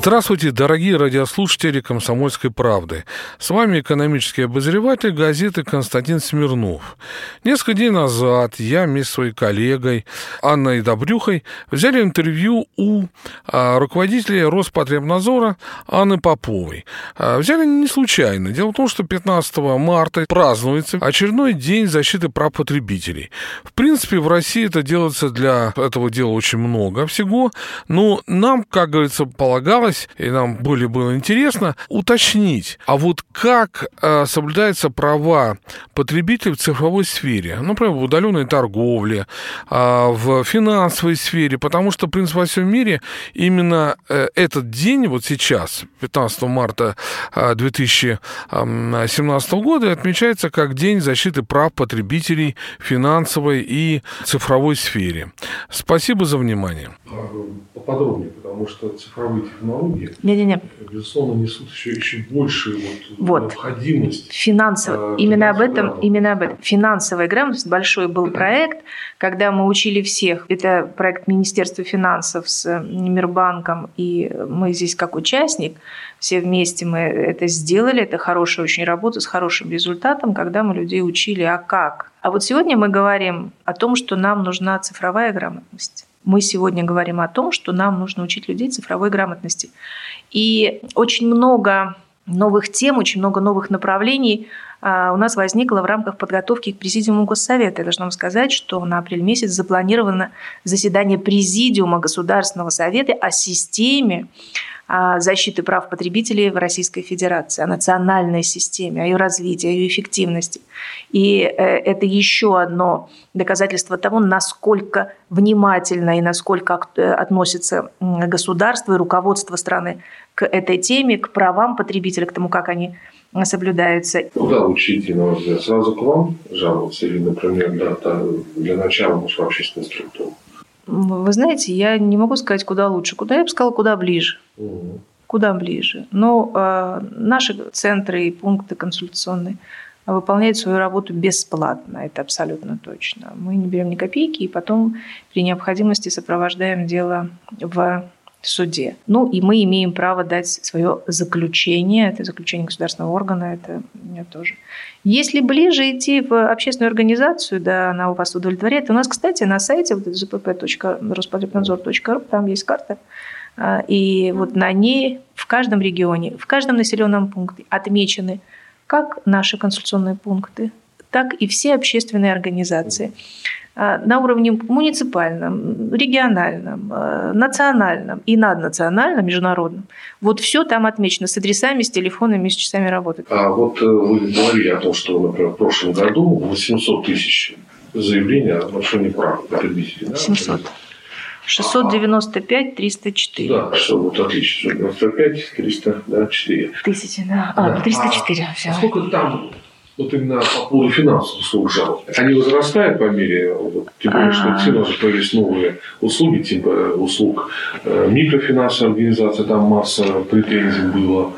Здравствуйте, дорогие радиослушатели «Комсомольской правды». С вами экономический обозреватель газеты Константин Смирнов. Несколько дней назад я вместе с своей коллегой Анной Добрюхой взяли интервью у а, руководителя Роспотребнадзора Анны Поповой. А, взяли не случайно. Дело в том, что 15 марта празднуется очередной день защиты прав потребителей. В принципе, в России это делается для этого дела очень много всего, но нам, как говорится, полагалось хотелось, и нам более было интересно, уточнить, а вот как э, соблюдаются права потребителей в цифровой сфере, ну, например, в удаленной торговле, э, в финансовой сфере, потому что, в принципе, во всем мире именно э, этот день, вот сейчас, 15 марта 2017 года, отмечается как День защиты прав потребителей в финансовой и цифровой сфере. Спасибо за внимание. Поподробнее, потому что цифровые технологии технологии, не, не, не. безусловно, несут еще, еще большую вот, вот. необходимость. Финансово. Э, именно об этом, именно об этом. Финансовая грамотность, большой был проект, когда мы учили всех. Это проект Министерства финансов с Мирбанком, и мы здесь как участник, все вместе мы это сделали. Это хорошая очень работа с хорошим результатом, когда мы людей учили, а как. А вот сегодня мы говорим о том, что нам нужна цифровая грамотность. Мы сегодня говорим о том, что нам нужно учить людей цифровой грамотности. И очень много новых тем, очень много новых направлений а, у нас возникло в рамках подготовки к Президиуму Госсовета. Я должна вам сказать, что на апрель месяц запланировано заседание Президиума Государственного Совета о системе защиты прав потребителей в Российской Федерации, о национальной системе, о ее развитии, о ее эффективности. И э, это еще одно доказательство того, насколько внимательно и насколько э, относится государство и руководство страны к этой теме, к правам потребителя, к тому, как они соблюдаются. Куда учить, на ваш взгляд? Сразу к вам жаловаться или, например, да, для начала, в общественную структуру? Вы знаете, я не могу сказать, куда лучше. Куда я бы сказала, куда ближе. Угу. Куда ближе. Но э, наши центры и пункты консультационные выполняют свою работу бесплатно, это абсолютно точно. Мы не берем ни копейки и потом при необходимости сопровождаем дело в суде. Ну и мы имеем право дать свое заключение, это заключение государственного органа, это мне тоже. Если ближе идти в общественную организацию, да, она у вас удовлетворяет. У нас, кстати, на сайте вот zpp.роспотребнадзор.ру, там есть карта, а, и вот на ней в каждом регионе, в каждом населенном пункте отмечены как наши консультационные пункты, так и все общественные организации. А, на уровне муниципальном, региональном, а, национальном и наднациональном, международном. Вот все там отмечено с адресами, с телефонами, с часами работы. А вот э, вы говорили о том, что, например, в прошлом году 800 тысяч заявлений о нарушении прав потребителей. Да? 700. 695 304. Да, что вот отлично. 95 304. Тысячи, да. А, 304. А, все. А сколько там вот именно по поводу финансовых услуг жалоб. Они возрастают по мере, вот, тем более, что все у нас появились новые услуги, типа услуг э, микрофинансовой организации, там масса претензий было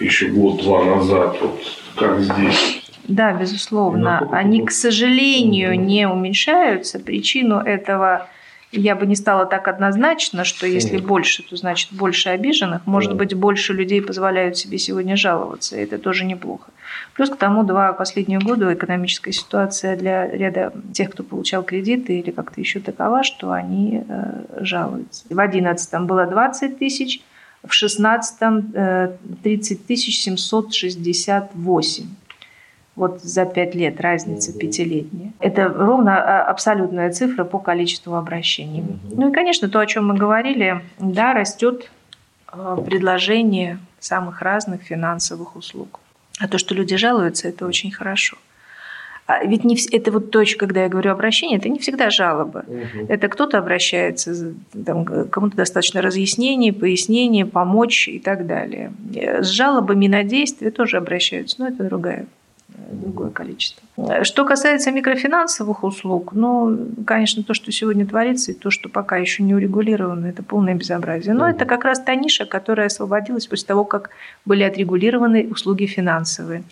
еще год-два назад. Вот как здесь? Да, безусловно. Они, к сожалению, не уменьшаются. Причину этого я бы не стала так однозначно, что если больше, то значит больше обиженных. Может быть, больше людей позволяют себе сегодня жаловаться, и это тоже неплохо. Плюс к тому, два последние года экономическая ситуация для ряда тех, кто получал кредиты или как-то еще такова, что они э, жалуются. В 2011 было 20 тысяч, в 2016 30 э, тысяч 768 вот за пять лет, разница пятилетняя. Это ровно а, абсолютная цифра по количеству обращений. Ну и, конечно, то, о чем мы говорили, да, растет а, предложение самых разных финансовых услуг. А то, что люди жалуются, это очень хорошо. А ведь не вс... это вот точка, когда я говорю обращение, это не всегда жалобы. Угу. Это кто-то обращается, там, кому-то достаточно разъяснений, пояснений, помочь и так далее. С жалобами на действия тоже обращаются, но это другая другое количество. Что касается микрофинансовых услуг, ну, конечно, то, что сегодня творится, и то, что пока еще не урегулировано, это полное безобразие. Но это как раз та ниша, которая освободилась после того, как были отрегулированы услуги финансовые.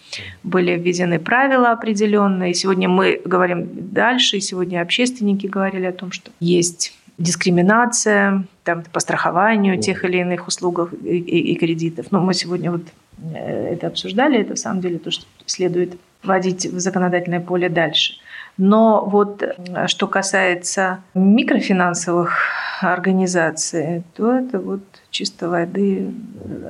Были введены правила определенные. Сегодня мы говорим дальше, и сегодня общественники говорили о том, что есть дискриминация там, по страхованию тех или иных услуг и, и, и кредитов. Но мы сегодня вот э, это обсуждали, это в самом деле то, что следует вводить в законодательное поле дальше. Но вот э, что касается микрофинансовых организаций, то это вот чисто воды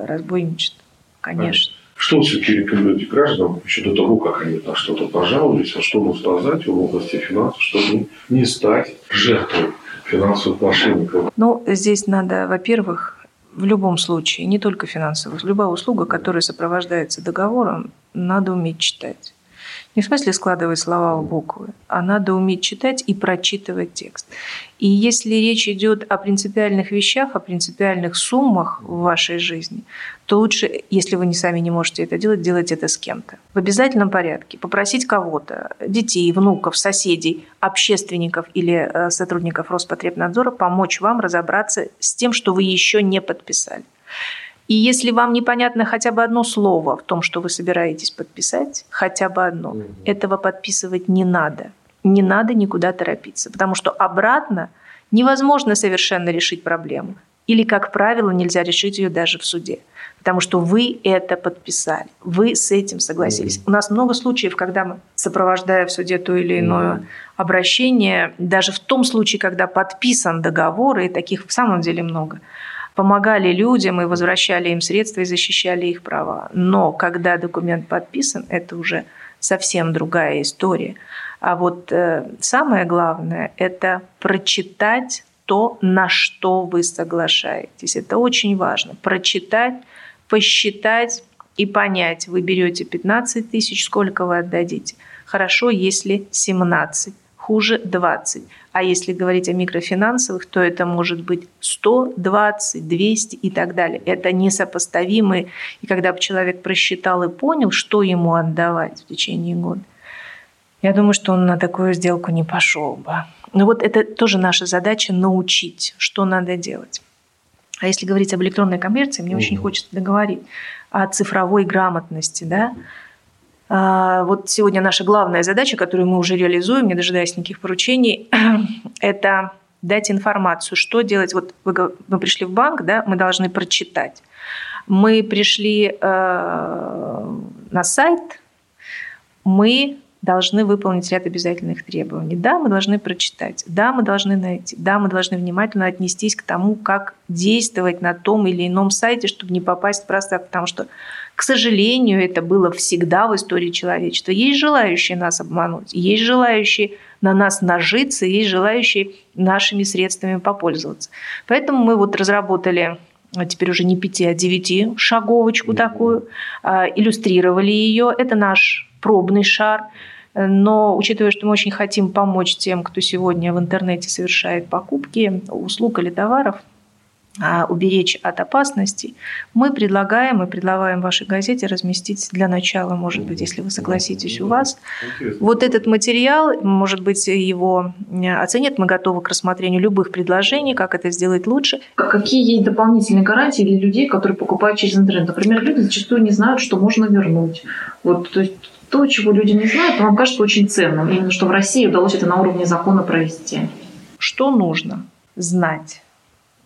разбойничество, конечно. Что все-таки рекомендуете гражданам еще до того, как они на что-то пожаловались, а что нужно знать в области финансов, чтобы не стать жертвой финансовых мошенников? Ну, здесь надо, во-первых, в любом случае, не только финансовых, любая услуга, которая сопровождается договором, надо уметь читать. Не в смысле складывать слова в буквы, а надо уметь читать и прочитывать текст. И если речь идет о принципиальных вещах, о принципиальных суммах в вашей жизни, то лучше, если вы не сами не можете это делать, делать это с кем-то. В обязательном порядке. Попросить кого-то, детей, внуков, соседей, общественников или э, сотрудников Роспотребнадзора помочь вам разобраться с тем, что вы еще не подписали. И если вам непонятно хотя бы одно слово в том, что вы собираетесь подписать, хотя бы одно, угу. этого подписывать не надо. Не надо никуда торопиться, потому что обратно невозможно совершенно решить проблему. Или, как правило, нельзя решить ее даже в суде. Потому что вы это подписали, вы с этим согласились. Mm-hmm. У нас много случаев, когда мы, сопровождая в суде то или иное mm-hmm. обращение, даже в том случае, когда подписан договор, и таких в самом деле много, помогали людям и возвращали им средства и защищали их права. Но когда документ подписан, это уже совсем другая история. А вот э, самое главное – это прочитать то, на что вы соглашаетесь. Это очень важно. Прочитать, посчитать и понять, вы берете 15 тысяч, сколько вы отдадите. Хорошо, если 17 хуже 20. А если говорить о микрофинансовых, то это может быть 100, 20, 200 и так далее. Это несопоставимые. И когда бы человек просчитал и понял, что ему отдавать в течение года, я думаю, что он на такую сделку не пошел бы. Но вот это тоже наша задача – научить, что надо делать. А если говорить об электронной коммерции, мне угу. очень хочется договорить о цифровой грамотности, да, вот сегодня наша главная задача, которую мы уже реализуем, не дожидаясь никаких поручений, это дать информацию, что делать. Вот мы пришли в банк, да, мы должны прочитать. Мы пришли э, на сайт, мы должны выполнить ряд обязательных требований. Да, мы должны прочитать, да, мы должны найти, да, мы должны внимательно отнестись к тому, как действовать на том или ином сайте, чтобы не попасть в простак, потому что к сожалению, это было всегда в истории человечества. Есть желающие нас обмануть, есть желающие на нас нажиться, есть желающие нашими средствами попользоваться. Поэтому мы вот разработали а теперь уже не пяти, а девяти шаговочку mm-hmm. такую, а, иллюстрировали ее. Это наш пробный шар. Но учитывая, что мы очень хотим помочь тем, кто сегодня в интернете совершает покупки услуг или товаров, а, уберечь от опасностей, мы предлагаем и предлагаем вашей газете разместить для начала, может быть, если вы согласитесь, у вас. Вот этот материал, может быть, его оценят. Мы готовы к рассмотрению любых предложений, как это сделать лучше. Какие есть дополнительные гарантии для людей, которые покупают через интернет? Например, люди зачастую не знают, что можно вернуть. Вот, то есть то, чего люди не знают, вам кажется очень ценным. Именно что в России удалось это на уровне закона провести. Что нужно знать?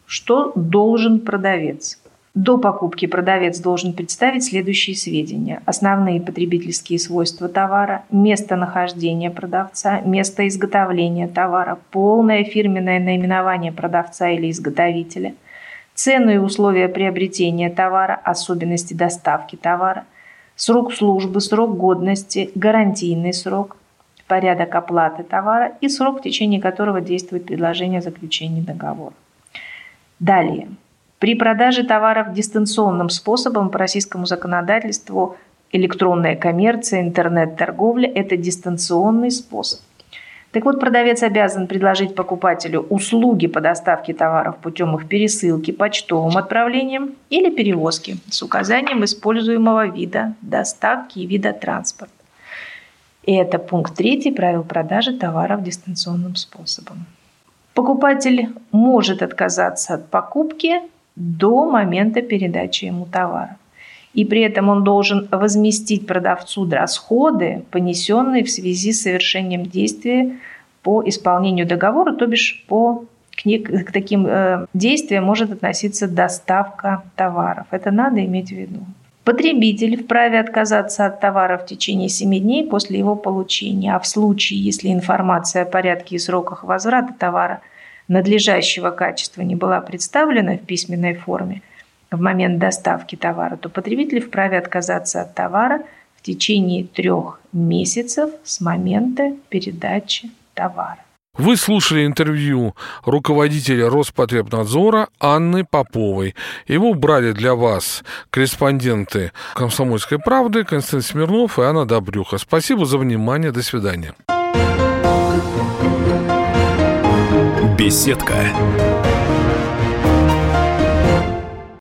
Что должен продавец? До покупки продавец должен представить следующие сведения. Основные потребительские свойства товара, местонахождение продавца, место изготовления товара, полное фирменное наименование продавца или изготовителя, цену и условия приобретения товара, особенности доставки товара, срок службы, срок годности, гарантийный срок, порядок оплаты товара и срок, в течение которого действует предложение о заключении договора. Далее. При продаже товаров дистанционным способом по российскому законодательству электронная коммерция, интернет-торговля – это дистанционный способ. Так вот, продавец обязан предложить покупателю услуги по доставке товаров путем их пересылки, почтовым отправлением или перевозки с указанием используемого вида доставки и вида транспорта. И это пункт третий правил продажи товаров дистанционным способом. Покупатель может отказаться от покупки до момента передачи ему товара. И при этом он должен возместить продавцу расходы, понесенные в связи с совершением действия по исполнению договора, то бишь по к, не, к таким э, действиям может относиться доставка товаров. Это надо иметь в виду. Потребитель вправе отказаться от товара в течение 7 дней после его получения, а в случае, если информация о порядке и сроках возврата товара надлежащего качества не была представлена в письменной форме в момент доставки товара, то потребитель вправе отказаться от товара в течение трех месяцев с момента передачи товара. Вы слушали интервью руководителя Роспотребнадзора Анны Поповой. Его брали для вас корреспонденты «Комсомольской правды» Константин Смирнов и Анна Добрюха. Спасибо за внимание. До свидания. Беседка.